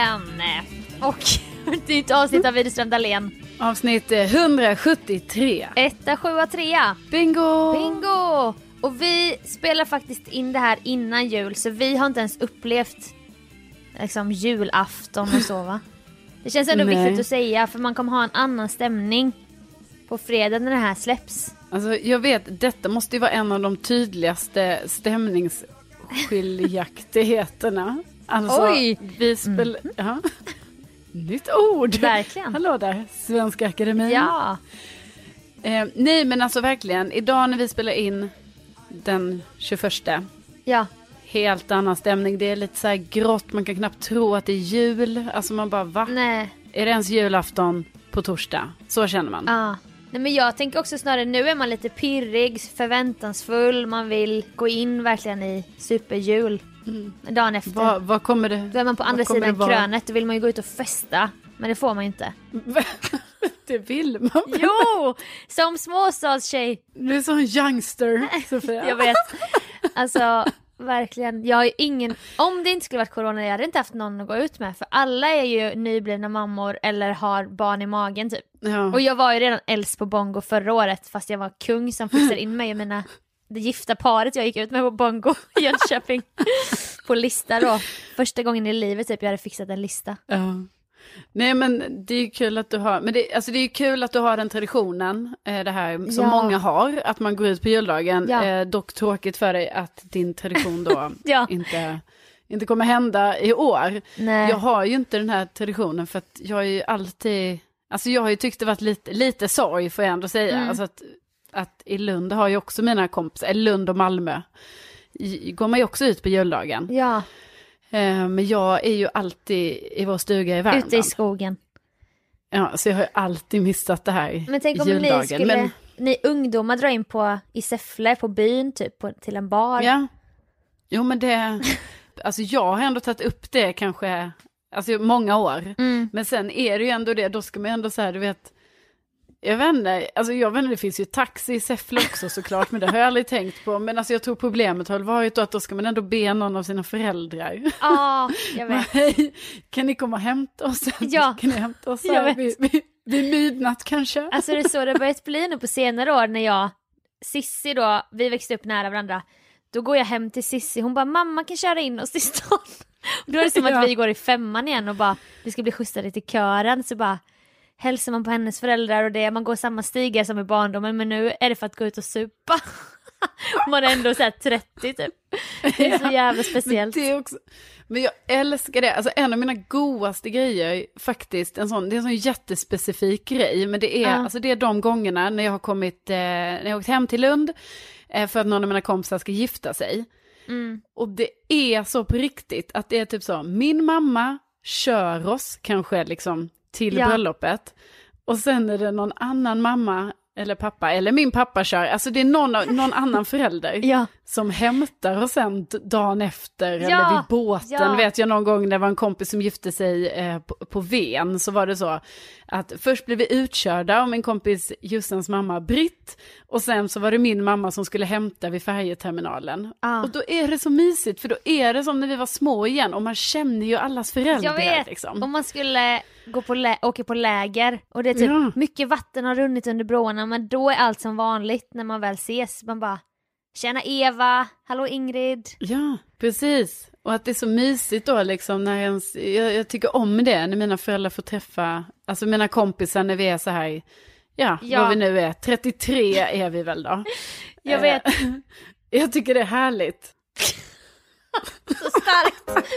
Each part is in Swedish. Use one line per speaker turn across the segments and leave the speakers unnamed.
igen. Och nytt avsnitt av Widerström Dahlén.
Avsnitt eh, 173.
Etta, sjua, trea.
Bingo!
Bingo! Och vi spelar faktiskt in det här innan jul så vi har inte ens upplevt liksom julafton och så va. Det känns ändå
Nej.
viktigt att säga för man kommer ha en annan stämning på fredag när det här släpps.
Alltså, jag vet, detta måste ju vara en av de tydligaste stämningsskiljaktigheterna. Alltså,
Oj!
Vi spel... Ja. Nytt ord!
Verkligen.
Hallå där, Svenska Akademin.
Ja.
Eh, nej, men alltså verkligen, idag när vi spelar in den 21,
Ja.
helt annan stämning. Det är lite så här grått, man kan knappt tro att det är jul. Alltså man bara, va?
Nej.
Är det ens julafton på torsdag? Så känner man.
Ja. Nej men jag tänker också snarare nu är man lite pirrig, förväntansfull, man vill gå in verkligen i superjul. Dagen efter.
Vad, vad kommer det?
Då är man på andra sidan
vara?
krönet, då vill man ju gå ut och festa. Men det får man ju inte.
det vill man väl?
Jo! Som småstadstjej.
Du är sån youngster, Sofia.
Jag vet. Alltså, verkligen. Jag har ju ingen... Om det inte skulle varit corona, jag hade inte haft någon att gå ut med. För alla är ju nyblivna mammor eller har barn i magen typ.
Ja.
Och jag var ju redan äldst på bongo förra året fast jag var kung som fixade in mig och mina det gifta paret jag gick ut med på bongo i Jönköping. på lista då. Första gången i livet typ jag hade fixat en lista.
Ja. Nej men det är ju kul att du har, men det, alltså det är kul att du har den traditionen, eh, det här som
Ja.
många har, att man går ut på juldagen.
Ja.
Eh, dock tråkigt för dig att din tradition då
Ja.
inte, inte kommer hända i år.
Nej.
Jag har ju inte den här traditionen för att jag är ju alltid, alltså jag har ju tyckt det varit lite, lite sorg får jag ändå säga.
Mm.
Alltså att, att i Lund har ju också mina kompisar, Lund och Malmö, går man ju också ut på juldagen.
Ja,
Eh, Men jag är ju alltid i vår stuga i Värmland.
ute i skogen.
Ja, så jag har ju alltid missat det här
Men tänk om
juldagen.
ni skulle,
Men,
ni ungdomar dra in på, i Säffle, på byn typ, på, till en bar.
ja. Jo men det, alltså jag har ändå tagit upp det kanske, alltså många år.
Mm.
Men sen är det ju ändå det, då ska man ändå säga, du vet, jag vet inte, alltså jag vet inte, det finns ju taxi i Säffle också såklart, men det har jag aldrig tänkt på. Men alltså jag tror problemet har varit att då ska man ändå be någon av sina föräldrar.
Ja, jag vet.
Hej, kan ni komma och hämta oss?
Ja.
Kan ni hämta oss
Jag vet.
vid, vid, vid midnatt kanske?
Alltså det är så det har börjat bli nu på senare år när jag, Sissi då, vi växte upp nära varandra. Då går jag hem till Sissi, hon bara mamma kan köra in oss till stan. Och då är det som
Ja.
att vi går i femman igen och bara, vi ska bli skjutsade till kören så bara hälsar man på hennes föräldrar och det, man går samma stigar som i barndomen men nu är det för att gå ut och supa. man är ändå såhär 30 typ. Det är så jävla
Men,
speciellt.
det är också, men jag älskar det, alltså en av mina godaste grejer faktiskt, en sån, det är en sån jättespecifik grej, men det är,
Ja.
alltså det är de gångerna när jag har kommit, eh, när jag har åkt hem till Lund eh, för att någon av mina kompisar ska gifta sig.
Mm.
Och det är så på riktigt att det är typ så, min mamma kör oss kanske liksom till
Ja.
bröllopet. Och sen är det någon annan mamma eller pappa, eller min pappa kör, alltså det är någon, någon annan förälder
Ja.
som hämtar och sen dagen efter eller
Ja,
vid båten
ja.
vet jag någon gång när det var en kompis som gifte sig eh, på, på Ven så var det så att först blev vi utkörda av min kompis Jussens mamma Britt och sen så var det min mamma som skulle hämta vid färjeterminalen.
Ah.
Och då är det så mysigt för då är det som när vi var små igen och man känner ju allas föräldrar.
Jag vet,
Liksom.
om man skulle gå på lä- åka på läger och det är typ
Ja.
mycket vatten har runnit under broarna men då är allt som vanligt när man väl ses. Man bara Tjena Eva, hallå Ingrid.
Ja, precis. Och att det är så mysigt då liksom när ens, jag, jag tycker om det när mina föräldrar får träffa, alltså mina kompisar när vi är så här, ja,
Ja.
vad vi nu är, 33 är vi väl då.
Jag vet,
Jag tycker det är härligt.
så starkt.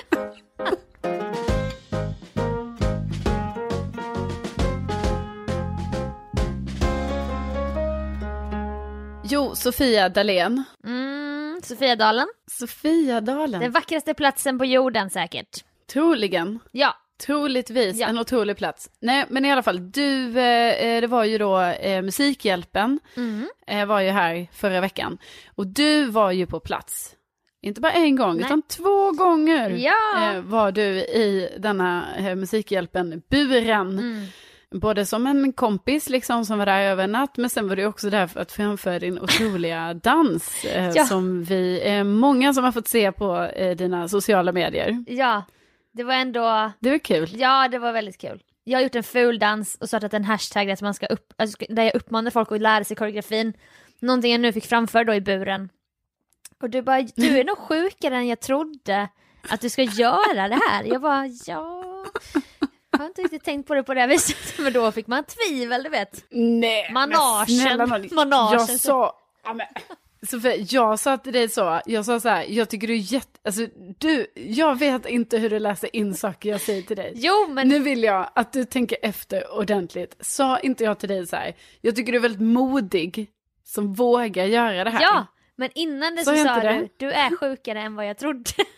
Jo, Sofia Dalén.
Mm, Sofiadalen,
Sofia Dalen.
den vackraste platsen på jorden säkert.
Troligen.
Ja,
Troligtvis
Ja.
en otrolig plats. Nej, men i alla fall, du, eh, det var ju då eh, Musikhjälpen,
mm.
eh, var ju här förra veckan. Och du var ju på plats. Inte bara en gång,
Nej.
utan två gånger
Ja.
eh, var du i denna eh, Musikhjälpen-buren.
Mm.
Både som en kompis liksom som var där över natt, men sen var du också där för att framföra din otroliga dans. Eh,
Ja.
Som vi är många som har fått se på eh, dina sociala medier.
ja, det var ändå,
Det var kul.
ja det var väldigt kul. Jag har gjort en fuldans och startat en hashtag där, man ska upp, alltså, där jag uppmanar folk att lära sig koreografin. Någonting jag nu fick framföra då i buren. Och du bara, du är nog sjukare än jag trodde att du ska göra det här. Jag bara, ja, har inte riktigt tänkt på det på det här viset. Men då fick man tvivel, du vet.
Nej,
Managen.
snälla nån,
Managen.
Jag sa, ja, men, Sofia, jag sa till dig så, jag sa så här, jag tycker du är jätte, alltså du, jag vet inte hur du läser in saker jag säger till dig.
Jo, men
Nu vill jag att du tänker efter ordentligt. Sa inte jag till dig så här, jag tycker du är väldigt modig som vågar göra det här.
Ja, men innan det så
jag
sa du,
det?
du är sjukare än vad jag trodde.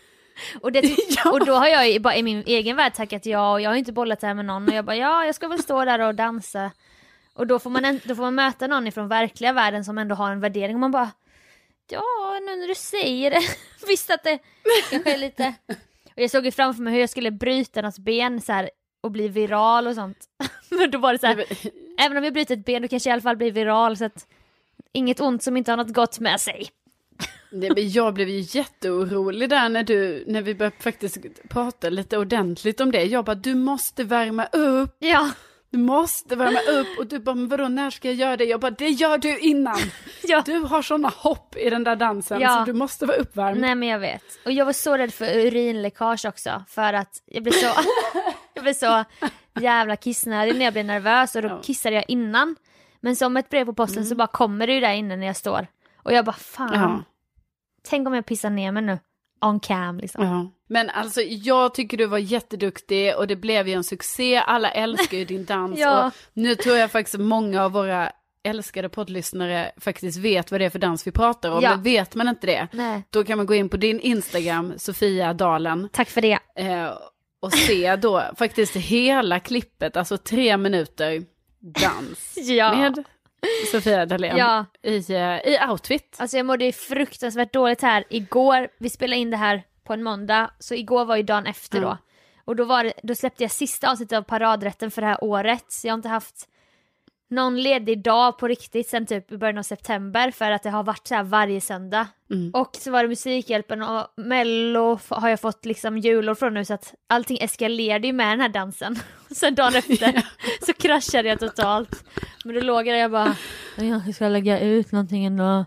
Och, det,
Ja.
och då har jag ju bara i min egen värld tackat ja och jag har inte bollat det här med någon och jag bara ja jag ska väl stå där och dansa. Och då får man, en, då får man möta någon ifrån verkliga världen som ändå har en värdering och man bara ja nu när du säger det, visst att det kanske är lite och jag såg ju framför mig hur jag skulle bryta någons ben så här och bli viral och sånt. Men då var det så här, även om jag bryter ett ben då kanske jag i alla fall blir viral så att inget ont som inte har något gott med sig.
Nej, men jag blev ju jätteorolig där när, du, när vi började faktiskt prata lite ordentligt om det. Jag bara, du måste värma upp,
Ja,
du måste värma upp. Och du bara, men vadå, när ska jag göra det? Jag bara, det gör du innan.
ja.
Du har sådana hopp i den där dansen
Ja.
så du måste vara uppvärmd.
Nej men jag vet. Och jag var så rädd för urinläckage också för att jag blev så, jag blev så jävla kissnödig när jag blev nervös och då
Ja.
kissade jag innan. Men som ett brev på posten så bara kommer det ju där inne när jag står. Och jag bara fan,
Ja.
Tänk om jag pissar ner mig nu. On cam liksom.
Ja. Men alltså jag tycker du var jätteduktig och det blev ju en succé. Alla älskar ju din dans.
Ja.
Och nu tror jag faktiskt många av våra älskade poddlyssnare faktiskt vet vad det är för dans vi pratar om.
Ja.
Men vet man inte det,
Nej,
då kan man gå in på din Instagram, Sofia Dalen,
tack för det.
eh, och se då faktiskt hela klippet, alltså tre minuter dans
Ja.
med Sofia Dalén
Ja.
i, eh, i outfit.
Alltså jag mådde ju fruktansvärt dåligt här igår. Vi spelade in det här på en måndag, så igår var ju dagen efter
Mm.
då. Och då, var det, då släppte jag sista avsnittet av paradrätten för det här året. Så jag har inte haft någon ledig dag på riktigt sen typ i början av september för att det har varit så här varje söndag.
Mm.
Och så var det Musikhjälpen och Mello har jag fått liksom julor från nu så att allting eskalerade ju med den här dansen. Och sen dagen efter så kraschade jag totalt. Men då låg jag där jag bara, "Jag ska lägga ut någonting ändå.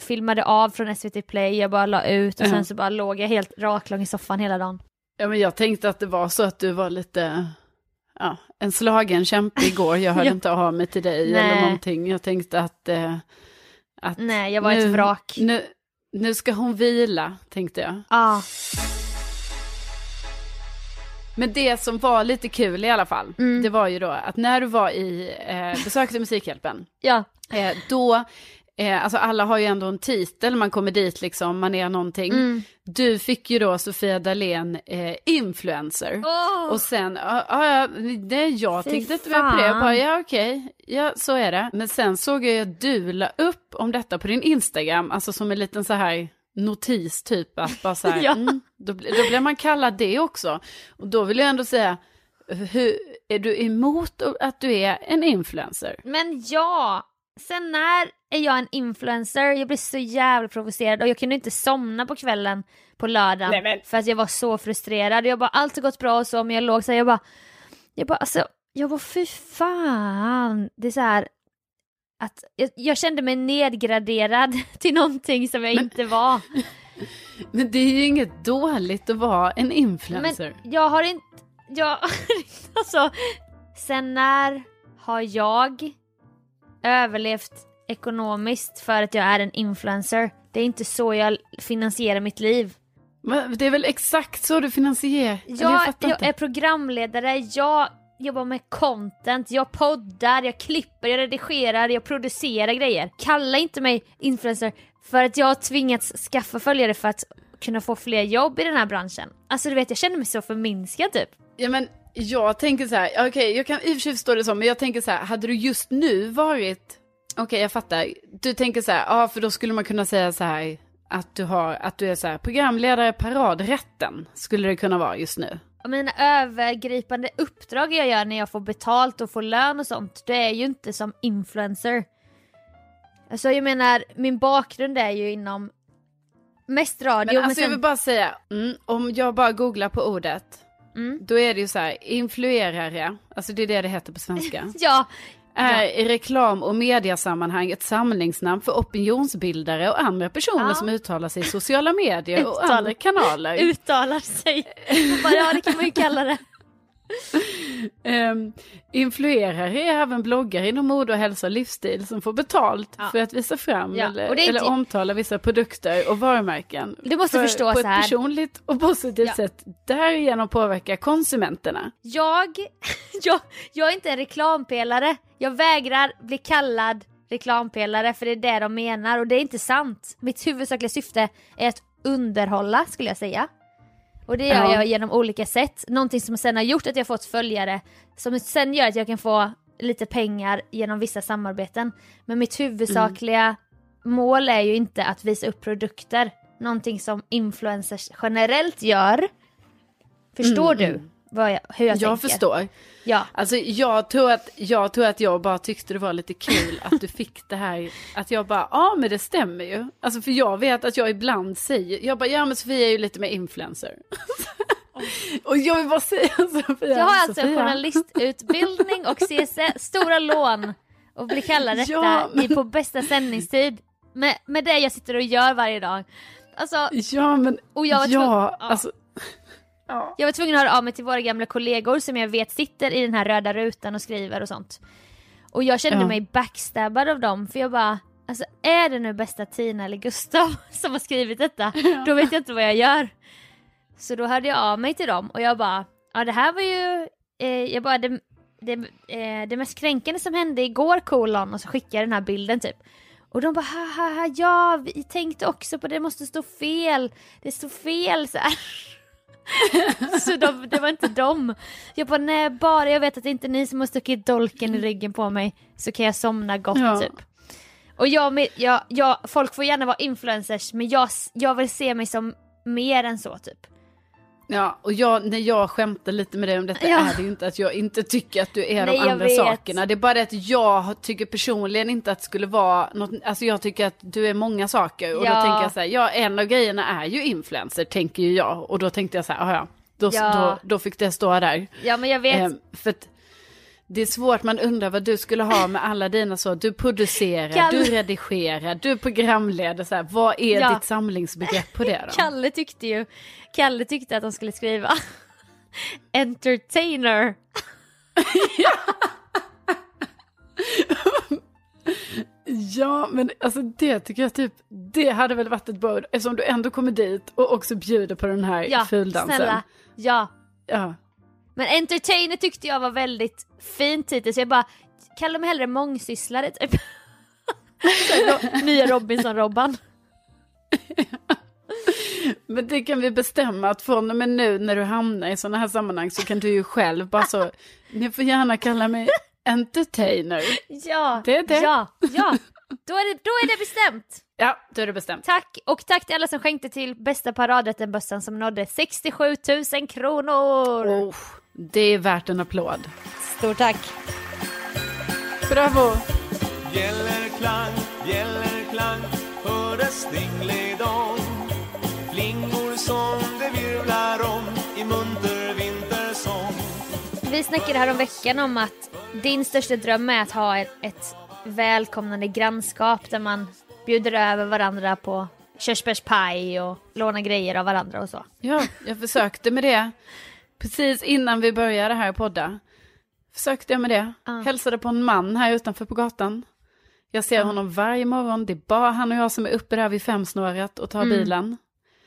Filmade av från SVT Play, jag bara la ut och sen så bara låg jag helt raklång i soffan hela dagen.
Ja, men jag tänkte att det var så att du var lite, ja, en slagen kämpe igår. Jag hörde
Ja.
inte av mig till dig
Nej.
eller någonting. Jag tänkte att, eh, att
Nej, jag var
nu,
ett vrak.
Nu, nu ska hon vila, tänkte jag.
Ja,
Men det som var lite kul i alla fall,
Mm.
det var ju då att när du var i, eh, besökte Musikhjälpen,
ja,
eh, då Eh, alltså alla har ju ändå en titel, man kommer dit liksom, man är någonting.
Mm.
Du fick ju då Sofia Dalén eh, influencer.
Åh!
Och sen, ja, ja, det jag
Fy
tänkte inte mer på det, jag bara, ja okej, ja så är det. Men sen såg jag att du la upp om detta på din Instagram, alltså som en liten så här notis typ, att bara så här,
Ja.
mm, då, då blir man kallad det också. Och då vill jag ändå säga, hur, är du emot att du är en influencer?
Men ja, sen när är jag en influencer? Jag blir så jävla provocerad och jag kunde inte somna på kvällen på lördagen
Nej, men-
för att jag var så frustrerad. Jag bara, allt har gått bra och så men jag låg så här, jag bara, jag bara alltså, jag bara fy fan. Det är så här att jag, jag kände mig nedgraderad till någonting som jag inte var.
Men det är ju inget dåligt att vara en influencer.
Men jag har inte, jag, alltså, sen när har jag överlevt ekonomiskt för att jag är en influencer? Det är inte så jag finansierar mitt liv.
Men det är väl exakt så du finansierar?
Jag, jag
inte.
är programledare, jag jobbar med content, jag poddar, jag klipper, jag redigerar, jag producerar grejer. Kalla inte mig influencer för att jag har tvingats skaffa följare för att kunna få fler jobb i den här branschen. Alltså du vet, jag känner mig så förminskad typ.
Ja men jag tänker så här, okej jag kan i och för sig förstå det så, men jag tänker så här, hade du just nu varit, okej jag fattar, du tänker så här, ja för då skulle man kunna säga så här, att du har, att du är så här, programledare paradrätten, skulle det kunna vara just nu.
Mina övergripande uppdrag jag gör när jag får betalt och får lön och sånt, det är ju inte som influencer. Alltså jag menar, min bakgrund är ju inom mest radio,
Men
men,
alltså jag
sen...
vill bara säga, mm, om jag bara googlar på ordet,
Mm.
då är det ju så här, influerare, alltså det är det det heter på svenska.
Ja,
är i reklam och mediasammanhang ett samlingsnamn för opinionsbildare och andra personer
Ja.
som uttalar sig i sociala medier och
Uttalar-
andra kanaler.
uttalar sig. Bara, ja det kan man ju kalla det.
Um, influerare är även bloggare inom mode och hälsa och livsstil som får betalt
Ja.
för att visa fram
Ja,
eller, eller
inte-
omtala vissa produkter och varumärken.
Du måste
för,
förstå
på
så
ett
här.
personligt och positivt
Ja.
sätt därigenom påverka konsumenterna.
Jag, jag, jag är inte en reklampelare. Jag vägrar bli kallad reklampelare för det är det de menar och det är inte sant. Mitt huvudsakliga syfte är att underhålla skulle jag säga. Och det gör
Ja.
jag genom olika sätt. Någonting som sen har gjort att jag fått följare som sen gör att jag kan få lite pengar genom vissa samarbeten. Men mitt huvudsakliga mål är ju inte att visa upp produkter. Någonting som influencers generellt gör. Förstår du vad jag, hur jag,
Jag,
tänker?
förstår.
Ja.
Alltså jag tror, att, jag tror att jag bara tyckte det var lite kul att du fick det här, att jag bara, ja men det stämmer ju. Alltså för jag vet att jag ibland säger, jag bara, ja men Sofia är ju lite mer influencer. och jag vill bara säga Sofia.
Jag har alltså en
Sofia.
journalistutbildning och CSN, stora lån och blir kallad detta
Ja, men-
på bästa sändningstid. Med, med det jag sitter och gör varje dag. Alltså,
Ja men,
Och jag var tvungen-
ja,
ja.
alltså. Ja.
jag var tvungen att höra av mig till våra gamla kollegor som jag vet sitter i den här röda rutan och skriver och sånt. Och jag kände
Ja.
mig backstabbad av dem för jag bara, alltså är det nu bästa Tina eller Gustav som har skrivit detta, då vet jag inte vad jag gör. Så då hörde jag av mig till dem och jag bara, ja det här var ju, eh, jag bara, det, det, eh, det mest kränkande som hände igår kolon och så skickade jag den här bilden typ. Och de bara, ha, ha, ha, ja vi tänkte också på det, det måste stå fel, det står fel så här. så de, det var inte dem. Jag bara, nej bara jag vet att det inte är ni som har stuckit dolken i ryggen på mig så kan jag somna gott
Ja.
typ. Och jag, jag, jag, folk får gärna vara influencers men jag, jag vill se mig som mer än så typ.
Ja, och jag, när jag skämtar lite med dig om detta
Ja.
är det ju inte att jag inte tycker att du är
Nej,
de andra sakerna. Det är bara det att jag tycker personligen inte att det skulle vara något, alltså jag tycker att du är många saker. Och
Ja.
då tänker jag så här, ja en av grejerna är ju influencer, tänker ju jag. Och då tänkte jag så här, "Ah, ja, då,
Ja.
då, då fick det stå där.
Ja men jag vet,
Ehm, för att det är svårt, man undrar vad du skulle ha med alla dina så, du producerar,
Kalle.
du redigerar, du programleder, så här, vad är
Ja.
ditt samlingsbegrepp på det då?
Kalle tyckte ju, Kalle tyckte att de skulle skriva entertainer.
Ja, men alltså det tycker jag typ, det hade väl varit ett bra eftersom du ändå kommer dit och också bjuder på den här
Ja,
fuldansen.
snälla. Ja.
Ja.
Men entertainer tyckte jag var väldigt fint titel så jag bara, kalla mig hellre mångsysslare typ. Nya Robinson-Robban.
Men det kan vi bestämma att från och med nu när du hamnar i sådana här sammanhang så kan du ju själv bara så, ni får gärna kalla mig entertainer.
Ja,
Det är det.
ja, ja. Då är det, då är det bestämt.
Ja, då är det bestämt.
Tack och tack till alla som skänkte till bästa paradrätten-bössan som nådde 67 000 kronor.
Oh, det är värt en applåd.
Stort tack.
Bravo!
Bjällerklang, bjällerklang, hördes dingledong. Flingor som det virvlar om i munter vintersång.
Vi snackade här om veckan om att din största dröm är att ha ett, ett välkomnande grannskap där man bjuder över varandra på körsbärspaj och lånar grejer av varandra och så.
Ja, jag försökte med det. Precis innan vi började här podda. Försökte jag med det.
Ja.
Hälsade på en man här utanför på gatan. Jag ser honom varje morgon. Det är bara han och jag som är uppe där vid femsnåret och tar
Mm.
bilen.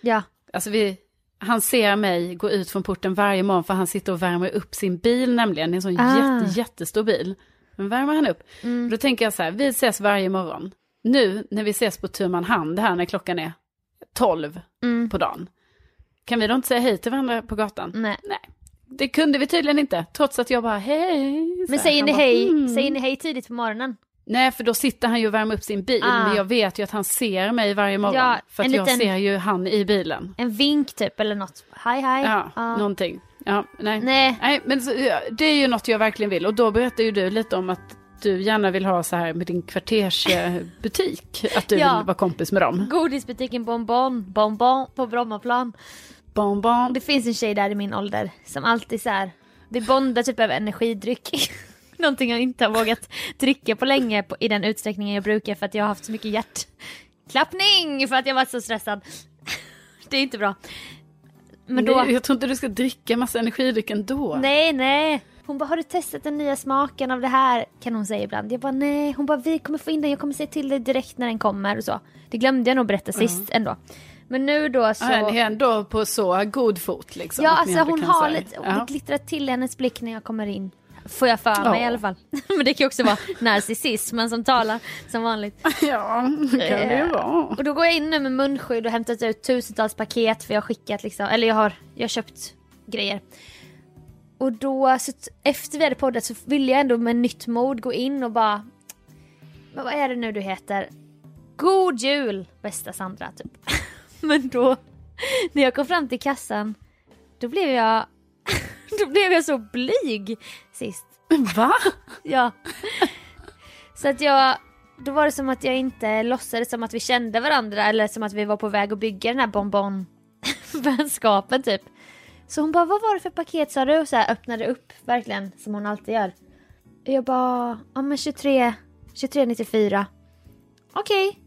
Ja,
Alltså vi, han ser mig gå ut från porten varje morgon för han sitter och värmer upp sin bil nämligen. Det är en sån
Ah.
jätte, jättestor bil. Den värmer han upp.
Mm.
Då tänker jag så här, vi ses varje morgon. Nu när vi ses på tu hand här när klockan är 12
mm.
på dagen. Kan vi då inte säga hej till varandra på gatan?
nej.
Nej, det kunde vi tydligen inte. Trots att jag bara hej.
Men säger ni
bara,
hej,
"Mm."
säger ni hej tidigt på morgonen?
Nej, för då sitter han ju och värmer upp sin bil.
Ah.
Men jag vet ju att han ser mig varje morgon.
Ja,
för att
en
jag
liten-
ser ju han i bilen.
En vink typ eller något? Hej hej.
Ja,
Ja.
någonting. Ja, nej.
Nej.
nej men det är ju något jag verkligen vill. Och då berättar ju du lite om att du gärna vill ha så här med din kvartersbutik. att du
Ja.
vill vara kompis med dem.
Godisbutiken Bonbon, Bonbon på Brommaplan.
Bonbon.
Det finns en tjej där i min ålder som alltid så här, vi bondar typ över energidryck. Någonting jag inte har vågat dricka på länge på, i den utsträckningen jag brukar för att jag har haft så mycket hjärtklappning för att jag varit så stressad. Det är inte bra. Men då,
Nej, jag tror inte du ska dricka massa energidryck ändå.
nej nej. Hon bara, har du testat den nya smaken av det här? Kan hon säga ibland. Jag bara, nej. Hon bara, vi kommer få in den, jag kommer säga till dig direkt när den kommer och så. Det glömde jag nog berätta sist ändå. Men nu då så...
Ja, ni är ändå på så god fot liksom.
Ja, alltså hon har
säga-
lite,
Ja.
det glittrar till hennes blick när jag kommer in. Får jag för mig
Ja.
i alla fall. Men det kan ju också vara narcissismen som talar som vanligt.
Ja, det kan det ju
Eh,
vara.
Och då går jag in nu med munskydd och hämtat ut tusentals paket för jag har skickat liksom, eller jag har, jag har köpt grejer. Och då, så efter vi hade poddat så ville jag ändå med nytt mod gå in och bara, men vad är det nu du heter? God jul bästa Sandra typ. Men då, när jag kom fram till kassan, då blev jag, då blev jag så blyg sist.
Va?
Ja. Så att jag, då var det som att jag inte låtsades som att vi kände varandra eller som att vi var på väg att bygga den här bonbon-vänskapen typ. Så hon bara, vad var det för paket sa du? Och så här öppnade upp verkligen som hon alltid gör. Och jag bara, ja men 23, 23,94. Okej.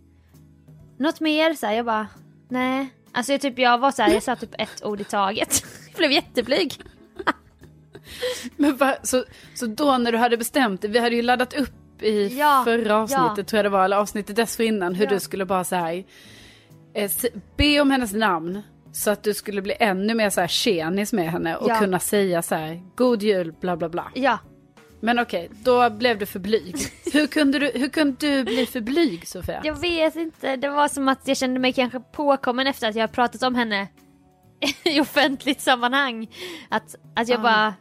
Något mer? Så här, jag bara, nej. Alltså jag, typ, jag var så här, jag sa typ ett ord i taget. Jag blev jätteblyg.
Men va, så, så då när du hade bestämt det, vi hade ju laddat upp i
Ja,
förra avsnittet
ja.
tror jag det var, eller avsnittet dessförinnan, hur
Ja.
du skulle bara så här, eh, be om hennes namn. Så att du skulle bli ännu mer så här tjenis med henne och
Ja.
kunna säga så här, god jul, bla bla bla.
Ja,
Men okej, då blev du för blyg. hur, kunde du, hur kunde du bli för blyg Sofia?
Jag vet inte, det var som att jag kände mig kanske påkommen efter att jag pratat om henne i offentligt sammanhang. Att, att jag
Ah.
bara,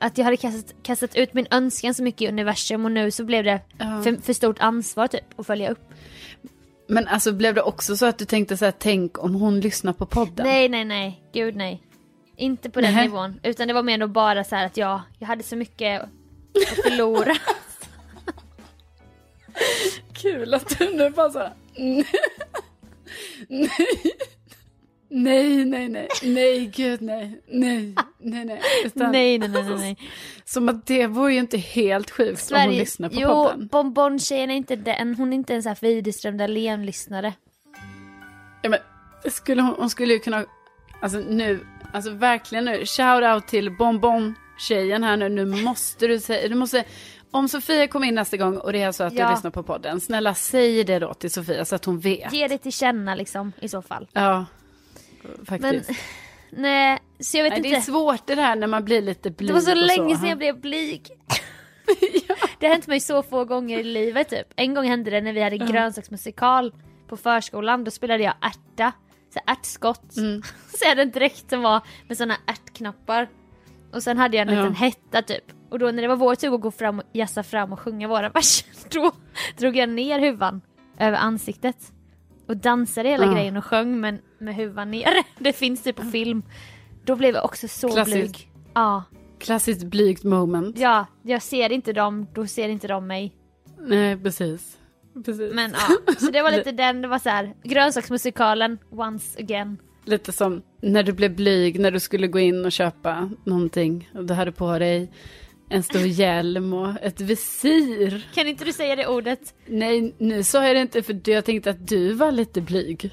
att jag hade kastat, kastat ut min önskan så mycket i universum och nu så blev det
Ja.
för, för stort ansvar typ att följa upp.
Men alltså blev det också så att du tänkte så här, tänk om hon lyssnar på podden?
Nej, nej, nej, gud nej. Inte på den
Nej.
nivån, utan det var mer nog bara så här att jag, jag hade så mycket att förlora.
Kul att du nu bara så här, nej. Nej, nej, nej, nej, gud nej, nej, nej, nej. Utan,
nej, nej, nej, nej, nej.
Som att det vore ju inte helt sjukt om hon lyssnar på
jo,
podden.
Bonbon-tjejen är inte den, hon är inte en sån här Widerström Dahlén-lyssnare.
Ja, men, skulle hon, hon skulle ju kunna, alltså nu, alltså verkligen nu, shout out till Bonbon-tjejen här nu, nu måste du säga, du måste, om Sofia kommer in nästa gång och det är så att
Ja.
du lyssnar på podden, snälla säg det då till Sofia så att hon vet.
Ge det till känna liksom i så fall.
Ja,
Men
faktiskt.
nej, så jag vet
Nej,
inte.
det är svårt det där när man blir lite blyg
Det var så länge
så.
sedan jag blev blyg. Det har hänt mig så få gånger i livet typ. En gång hände det när vi hade grönsaksmusikal på förskolan. Då spelade jag ärta, så ärtskott.
Mm.
Så jag hade en dräkt som var med sådana ärtknappar. Och sen hade jag en
Ja.
liten hetta typ. Och då när det var vår tur att gå fram och jassa fram och sjunga våra verser, då drog jag ner huvan över ansiktet. Och dansade hela
Ja.
grejen och sjöng men med huvan ner. Det finns typ på film. Då blev jag också så
Klassiskt.
blyg. Ja,
Klassiskt blygt moment.
ja, jag ser inte dem, då ser inte de mig.
Nej, precis. precis.
Men ja, så det var lite den, det var så här grönsaksmusikalen once again.
Lite som när du blev blyg när du skulle gå in och köpa någonting. Och du hade på dig en stor hjälm och ett visir.
Kan inte du säga det ordet?
Nej, nu sa jag det inte för jag tänkte att du var lite blyg.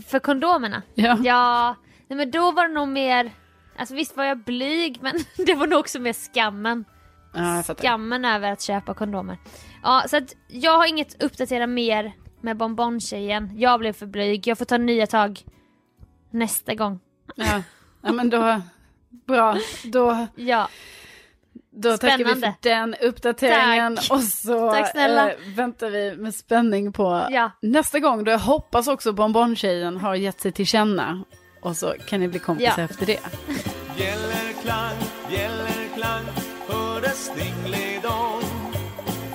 För kondomerna?
Ja.
Ja, nej men då var det nog mer, alltså visst var jag blyg men det var nog också mer skammen.
Ja.
Skammen över att köpa kondomer. Ja, så att jag har inget uppdatera mer med bonbon-tjejen. Jag blev för blyg, jag får ta nya tag nästa gång.
Ja. ja, men då, bra. Då,
Ja,
då tackar vi för
Spännande.
den uppdateringen.
Tack.
Och så
Tack snälla.
eh, väntar vi med spänning på
ja.
nästa gång. Då jag hoppas också bonbon-tjejen har gett sig till känna. Och så kan ni bli kompisar
Ja.
efter det.
Bjällerklang, bjällerklang, hördes dingelidong.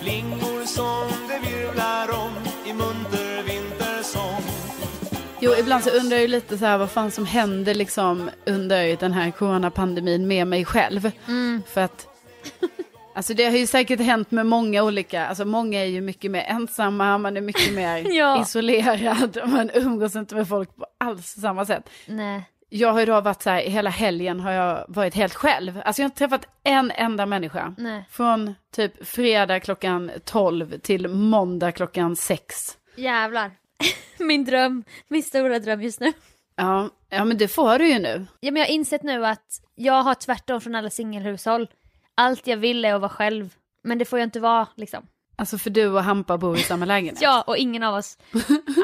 Flingor som det virvlar om i munter vintersång.
Jo, ibland så undrar jag ju lite så här vad fan som händer liksom under den här coronapandemin med mig själv.
Mm.
För att, alltså det har ju säkert hänt med många olika, alltså många är ju mycket mer ensamma, man är mycket mer
Ja.
isolerad, man umgås inte med folk på alls samma sätt.
Nej.
Jag har ju då varit så här, hela helgen har jag varit helt själv. Alltså jag har inte träffat en enda människa.
Nej.
Från typ fredag klockan 12 till måndag klockan 6.
Jävlar. Min dröm, min stora dröm just nu.
Ja, ja men det får du ju nu.
Ja, men jag har insett nu att jag har tvärtom från alla singelhushåll. Allt jag vill är att vara själv. Men det får jag inte vara liksom.
Alltså för du och Hampa bor i samma lägenhet.
Ja, och ingen av oss.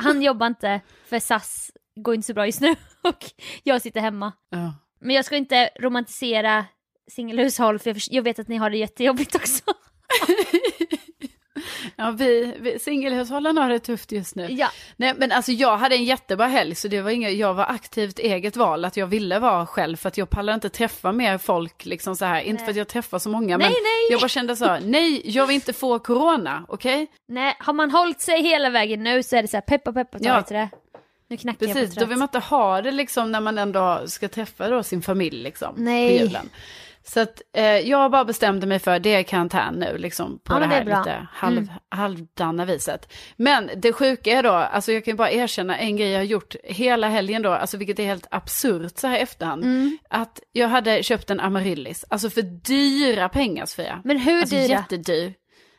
Han jobbar inte, för SAS går inte så bra just nu. Och jag sitter hemma.
Ja.
Men jag ska inte romantisera singelhushåll, för jag, vet att ni har det jättejobbigt också.
Ja, vi, vi singelhushållen har det tufft just nu.
Ja,
Nej, men alltså jag hade en jättebra helg, så det var inget, jag var aktivt eget val att jag ville vara själv, för att jag pallar inte träffa mer folk liksom så här. Inte för att jag träffar så många,
Nej,
men
nej.
jag bara kände så, nej, jag vill inte få corona, okej?
nej, har man hållit sig hela vägen nu så är det så här peppa peppa ta
Ja.
till det. Nu knackar jag
Precis,
på
då vill man inte ha det liksom när man ändå ska träffa då sin familj liksom
Nej.
på julen. Så att eh, jag bara bestämde mig för det är karantän nu liksom på
Ja,
det
det
här
bra.
lite halv,
Mm.
halvdana viset. Men det sjuka är då, alltså jag kan bara erkänna en grej jag har gjort hela helgen då, alltså vilket är helt absurt så här efterhand.
Mm.
Att jag hade köpt en amaryllis, alltså för dyra pengar Sofia.
Men hur
Alltså
dyra?
jättedyr.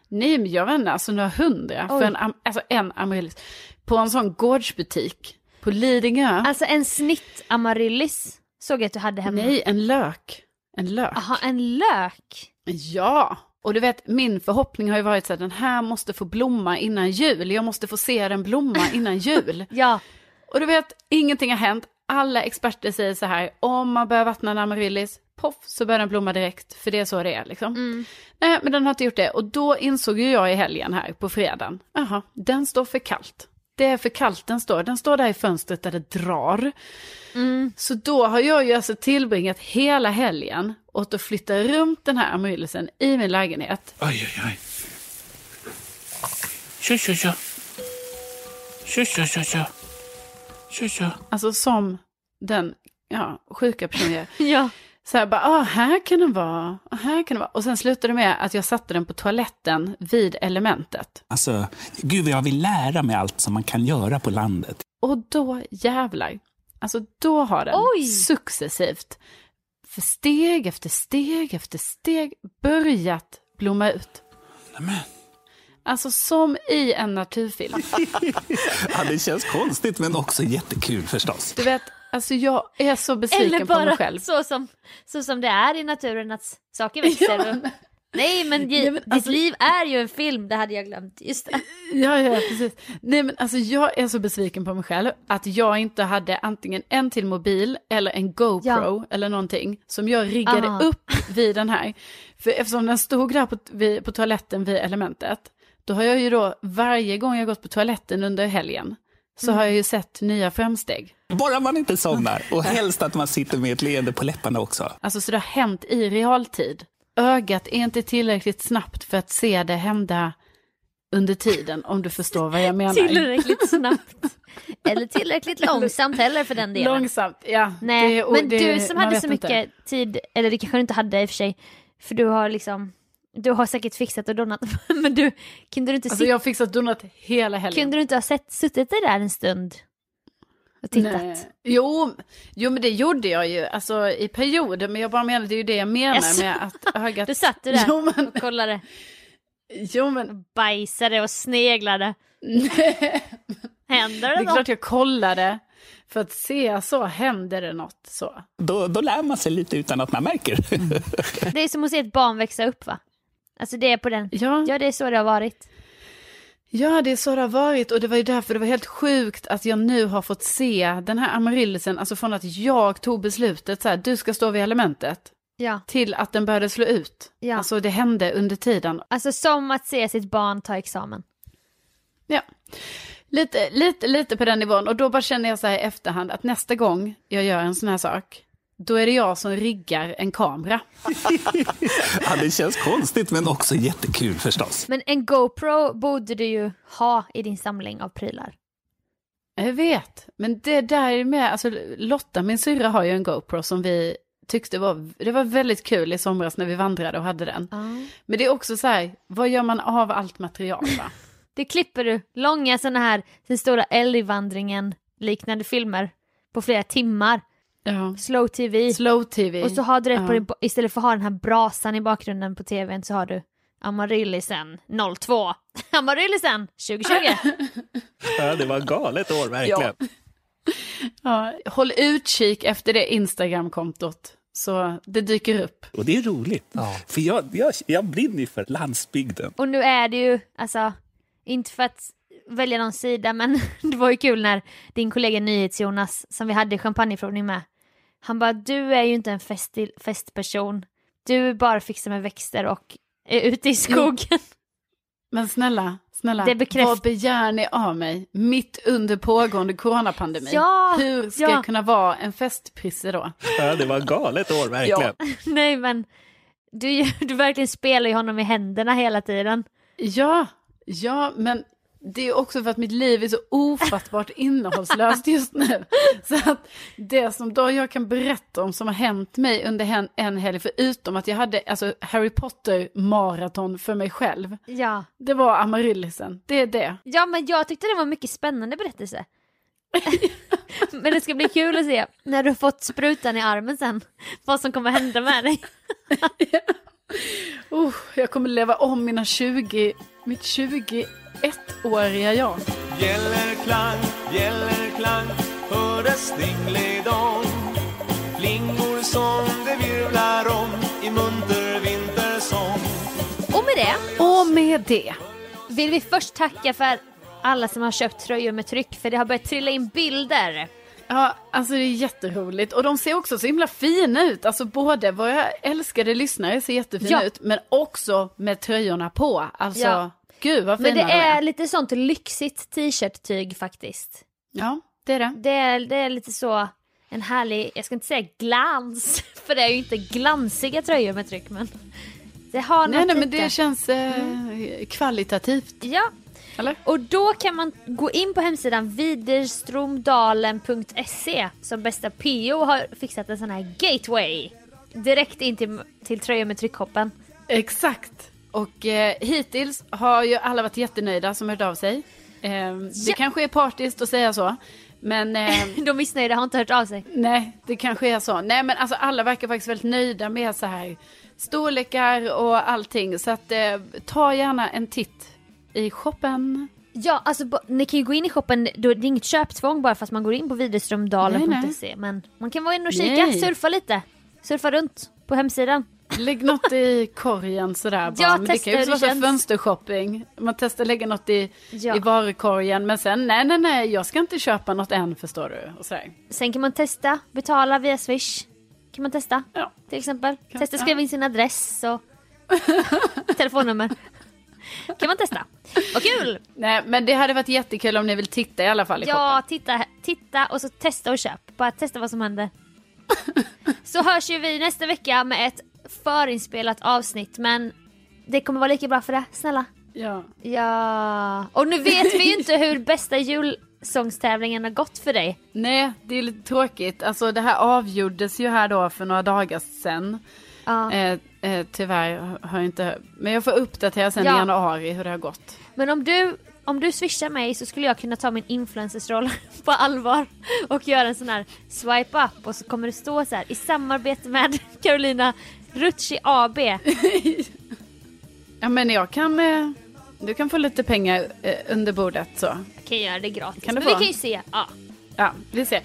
Nej men jag vet inte, alltså några hundra
Oj.
för en, alltså en amaryllis. På en sån gårdsbutik på Lidingö.
Alltså en snitt amaryllis såg jag att du hade hemma.
Nej, en lök. En lök.
Jaha, en lök?
Ja. Och du vet, min förhoppning har ju varit så att den här måste få blomma innan jul. Jag måste få se den blomma innan jul.
Ja,
Och du vet, ingenting har hänt. Alla experter säger så här, om man börjar vattna en amaryllis, poff, så börjar den blomma direkt. För det är så det är liksom. Nej, men den har inte gjort det. Och då insåg ju jag i helgen här på fredagen, jaha, den står för kallt. Det är för kallt den står. Den står där i fönstret där det drar. Så då har jag ju alltså tillbringat hela helgen åt att flytta runt den här amaryllisen i min lägenhet.
Oj, oj, oj. Tjo, tjo, tjo. Tjo, tjo, tjo, tjo. Tjo, tjo.
Alltså som den ja, sjuka personen jag är.
ja.
Så här bara, ah, här kan den vara, ah, här kan den vara. Och sen slutade det med att jag satte den på toaletten vid elementet.
Alltså, gud vad jag vill lära mig allt som man kan göra på landet.
Och då jävlar, alltså då har den
Oj!
successivt, för steg efter steg efter steg, börjat blomma ut.
Nämen.
Alltså som i en naturfilm.
Ja, det känns konstigt men också jättekul förstås.
Du vet, alltså jag är så besviken
Eller
på mig
bara
själv.
så som, så som det är i naturen att saker växer. och Nej men, ge-
Nej, men
ditt
alltså-
liv är ju en film, det hade jag glömt. Just det.
Ja, ja, precis. Nej, men alltså jag är så besviken på mig själv att jag inte hade antingen en till mobil eller en GoPro
Ja.
eller någonting som jag riggade
Aha.
upp vid den här. För eftersom den stod där på, vid, på toaletten vid elementet, då har jag ju då varje gång jag gått på toaletten under helgen så har jag ju sett nya framsteg.
Bara man inte somnar och helst att man sitter med ett leende på läpparna också.
Alltså så det har hänt i realtid. Ögat är inte tillräckligt snabbt för att se det hända under tiden, om du förstår vad jag menar.
Tillräckligt snabbt. Eller tillräckligt långsamt heller för den delen.
Långsamt, ja.
Nej,
det-
men
det-
du som hade så
inte.
mycket tid, eller det kanske du inte hade i och för sig, för du har liksom, du har säkert fixat och donat, men du, kunde du inte,
Alltså
sitta,
jag har fixat donat hela helgen.
kunde du inte ha sett, suttit där en stund och tittat?
Nej. Jo, jo, men det gjorde jag ju, alltså i perioder, men jag bara menar, det är ju det jag menar
Jaså?
med att ögat...
Du satt du där
Jo, men,
och kollade,
jo, men
bajsade och sneglade. Händer
det
det
är
något?
klart jag kollade. För att se så, händer det något så?
Då, då lär man sig lite utan att man märker.
Det är som att se ett barn växa upp va? Alltså det är på den,
Ja,
ja det är så det har varit.
ja, det är så det har varit och det var ju därför det var helt sjukt att jag nu har fått se den här amarillisen, alltså från att jag tog beslutet så här, du ska stå vid elementet,
Ja.
till att den började slå ut.
Ja.
Alltså det hände under tiden.
Alltså som att se sitt barn ta examen.
Ja, lite, lite, lite på den nivån. Och då bara känner jag så här i efterhand att nästa gång jag gör en sån här sak, då är det jag som riggar en kamera.
ja, det känns konstigt men också jättekul förstås.
Men en GoPro borde du ju ha i din samling av prylar.
Jag vet, men det där är med, alltså Lotta, min syrra har ju en GoPro som vi tyckte var, det var väldigt kul i somras när vi vandrade och hade den. Men det är också så här, vad gör man av allt material va?
Det klipper du, långa sådana här, den stora älgvandringen liknande filmer på flera timmar.
Ja.
Slow TV.
Slow TV.
Och så har du det på
Ja.
din, istället för att ha den här brasan i bakgrunden på tvn så har du Amaryllisen 02. Amaryllisen 2020.
Ja, det var galet år verkligen.
Ja, håll utkik efter det Instagram-kontot. Så det dyker upp.
Och det är roligt. För jag, jag, jag brinner ju för landsbygden.
Och nu är det ju, alltså, inte för att välja någon sida, men det var ju kul när din kollega NyhetsJonas, som vi hade champagneprovning med, han bara, du är ju inte en fest, festperson, du bara fixar med växter och är ute i skogen.
Men snälla, snälla,
Det bekräft-
vad begär ni av mig mitt under pågående coronapandemi?
Ja,
Hur ska
ja.
jag kunna vara en festprisse då?
Ja, det var galet år verkligen.
Nej men, du, du verkligen spelar ju honom i händerna hela tiden.
Ja, ja, men det är också för att mitt liv är så ofattbart innehållslöst just nu. Så att det som då jag kan berätta om som har hänt mig under hen- en helg, förutom att jag hade alltså, Harry Potter-maraton för mig själv,
Ja.
det var Amaryllisen. Det är det.
Ja men jag tyckte det var en mycket spännande berättelse. men det ska bli kul att se när du har fått sprutan i armen sen, vad som kommer hända med dig.
Uh, jag kommer leva om mina 20, mitt 21-åriga jag.
Bjällerklang, bjällerklang, hördes dingelidong. Flingor som det virvlar om i munter vintersång.
Och med det
Och med det,
vill vi först tacka för alla som har köpt tröjor med tryck för det har börjat trilla in bilder.
ja, alltså det är jätteroligt. Och de ser också så himla fina ut. Alltså både våra älskade lyssnare ser jättefina
Ja.
ut, men också med tröjorna på. Alltså,
Ja.
Gud vad fina
Men det
de
är lite sånt lyxigt t-shirt-tyg faktiskt.
Ja, det är det.
Det är, det är lite så en härlig, jag ska inte säga glans, för det är ju inte glansiga tröjor med tryck men det har
Nej,
något
nej, men det känns eh, kvalitativt.
Ja,
Eller?
och då kan man gå in på hemsidan widerstromdalen.se som bästa PO har fixat en sån här gateway direkt in till, till tröjor med tryckhoppen.
Exakt. Och eh, hittills har ju alla varit jättenöjda som hört av sig. Eh, Det
Ja.
kanske är partiskt att säga så. Men eh,
De missnöjda har inte hört av sig.
nej, det kanske är så. Nej, men alltså alla verkar faktiskt väldigt nöjda med så här storlekar och allting. Så att eh, ta gärna en titt i shoppen.
Ja, alltså ni kan ju gå in i shoppen, då, det är inget köptvång bara fast man går in på widerströmdalen.se men man kan vara inne och kika,
Nej.
surfa lite, surfa runt på hemsidan.
Lägg något i korgen sådär bara.
Jag
men det kan ju också vara fönstershopping. Man testar lägga något i,
Ja.
i varukorgen. Men sen, nej, nej, nej, jag ska inte köpa något än förstår du. Och sådär.
Sen kan man testa, betala via Swish. Kan man testa,
Ja.
till exempel.
Kan-
testa skriva in sin adress och telefonnummer. kan man testa. Vad kul!
Nej, men det hade varit jättekul om ni vill titta i alla fall i
Ja,
shoppen.
titta, titta och så testa och köp. Bara testa vad som händer. så hörs ju vi nästa vecka med ett förinspelat avsnitt men det kommer vara lika bra för det, snälla.
Ja.
Ja, och nu vet vi ju inte hur bästa julsångstävlingen har gått för dig.
Nej, det är lite tråkigt. Alltså det här avgjordes ju här då för några dagar sedan.
Ja.
Eh, eh, tyvärr har jag inte, men jag får uppdatera sen
Ja.
i januari hur det har gått.
Men om du, om du swishar mig så skulle jag kunna ta min influencersroll på allvar och göra en sån här swipe up och så kommer det stå så här i samarbete med Carolina Rucci AB.
Ja men jag kan, eh, du kan få lite pengar eh, under bordet så.
Jag kan göra det gratis.
Kan du
men vi
få?
kan ju se. Ja.
Ja, vi ser.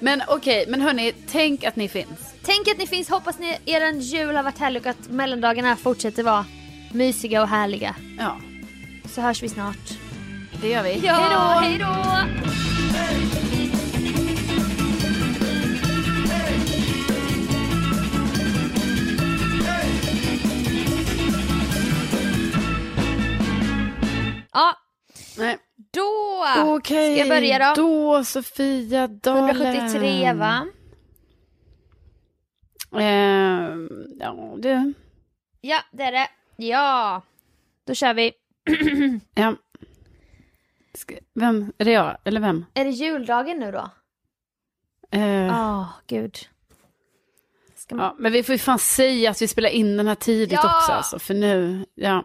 Men okej, men hörni, tänk att ni finns.
Tänk att ni finns, hoppas ni er jul har varit härlig och att mellandagarna fortsätter vara mysiga och härliga.
Ja,
Så hörs vi snart.
det gör vi.
Ja, hej då! Ja,
Nej.
då
Okej,
ska jag börja då.
Då Sofia Dalen.
173 va?
Ehm, ja, du.
Ja, det är det. Ja, då kör vi.
Ja. Ska, vem, är det jag eller vem?
Är det juldagen nu då?
Eh,
Ja, gud. Man...
ja, men vi får ju fan säga att vi spelar in den här tidigt
Ja.
också alltså, för nu, ja.